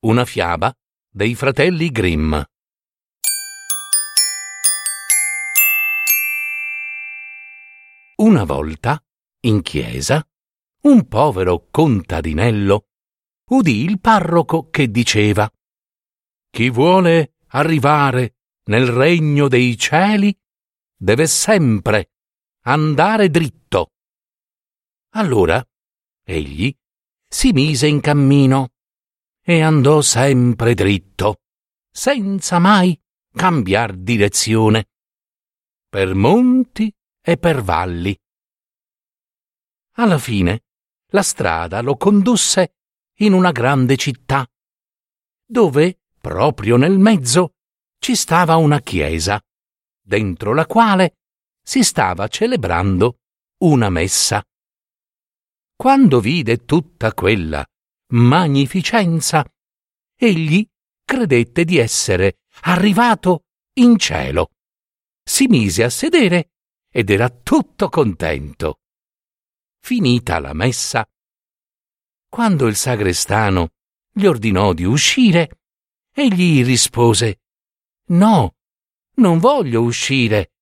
una fiaba dei fratelli Grimm. Una volta, in chiesa, un povero contadinello udì il parroco che diceva Chi vuole arrivare nel regno dei cieli deve sempre andare dritto. Allora egli si mise in cammino e andò sempre dritto, senza mai cambiar direzione, per monti e per valli. Alla fine la strada lo condusse in una grande città, dove, proprio nel mezzo, ci stava una chiesa, dentro la quale si stava celebrando una messa. Quando vide tutta quella magnificenza, egli credette di essere arrivato in cielo. Si mise a sedere ed era tutto contento. Finita la messa, quando il sagrestano gli ordinò di uscire, egli rispose No, non voglio uscire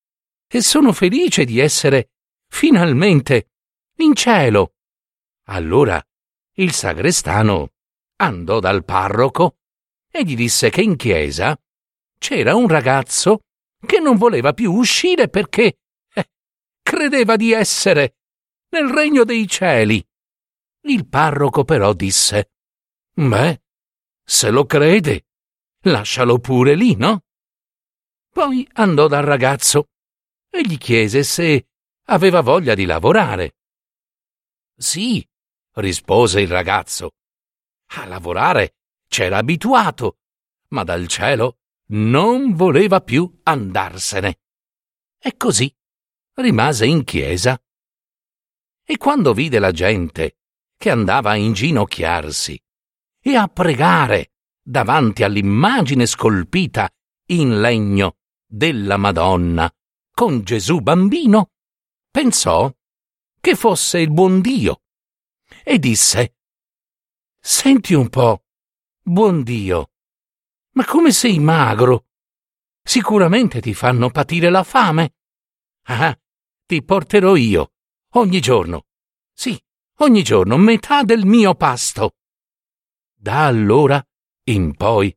e sono felice di essere finalmente in cielo. Allora il sagrestano andò dal parroco e gli disse che in chiesa c'era un ragazzo che non voleva più uscire perché eh, credeva di essere nel regno dei cieli. Il parroco però disse Beh, se lo crede, lascialo pure lì, no? Poi andò dal ragazzo e gli chiese se aveva voglia di lavorare. Sì, rispose il ragazzo. A lavorare c'era abituato, ma dal cielo non voleva più andarsene. E così rimase in chiesa. E quando vide la gente che andava a inginocchiarsi e a pregare davanti all'immagine scolpita in legno della Madonna con Gesù bambino, pensò che fosse il buon Dio e disse Senti un po', buon Dio, ma come sei magro? Sicuramente ti fanno patire la fame. Ah, ti porterò io, ogni giorno. Sì, ogni giorno metà del mio pasto. Da allora in poi,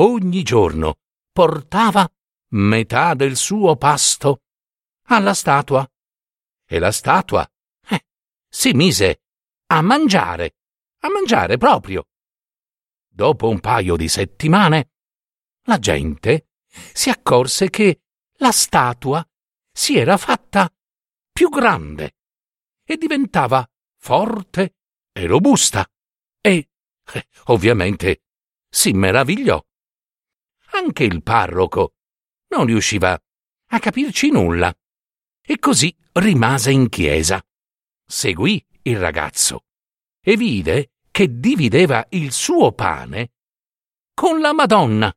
ogni giorno portava metà del suo pasto alla statua. E la statua eh, si mise a mangiare, a mangiare proprio. Dopo un paio di settimane, la gente si accorse che la statua si era fatta più grande e diventava forte e robusta e, eh, ovviamente, si meravigliò. Anche il parroco non riusciva a capirci nulla e così rimase in chiesa. Seguì il ragazzo e vide che divideva il suo pane con la Madonna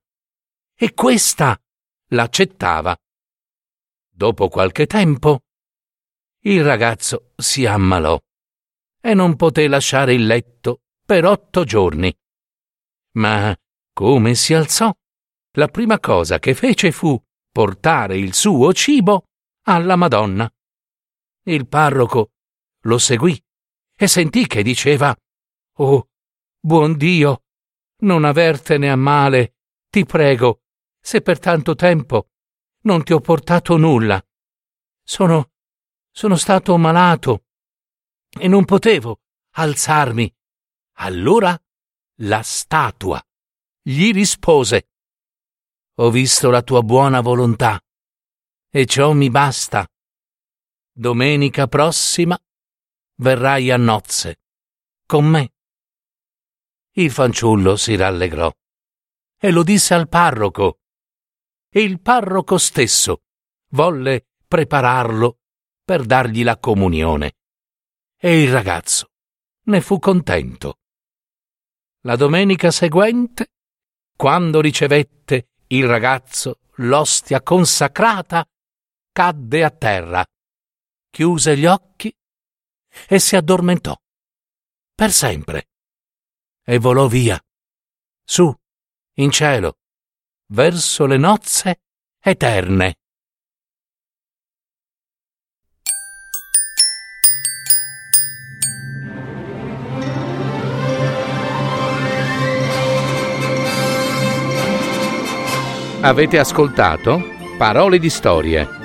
e questa l'accettava. Dopo qualche tempo il ragazzo si ammalò e non poté lasciare il letto per otto giorni. Ma come si alzò, la prima cosa che fece fu portare il suo cibo alla Madonna. Il parroco lo seguì e sentì che diceva Oh, buon Dio, non avertene a male, ti prego, se per tanto tempo non ti ho portato nulla. Sono. sono stato malato e non potevo alzarmi. Allora la statua gli rispose Ho visto la tua buona volontà e ciò mi basta. Domenica prossima verrai a nozze con me. Il fanciullo si rallegrò e lo disse al parroco. E il parroco stesso volle prepararlo per dargli la comunione. E il ragazzo ne fu contento. La domenica seguente, quando ricevette il ragazzo l'ostia consacrata, cadde a terra, chiuse gli occhi e si addormentò. Per sempre. E volò via. Su, in cielo, verso le nozze eterne. Avete ascoltato Parole di storie,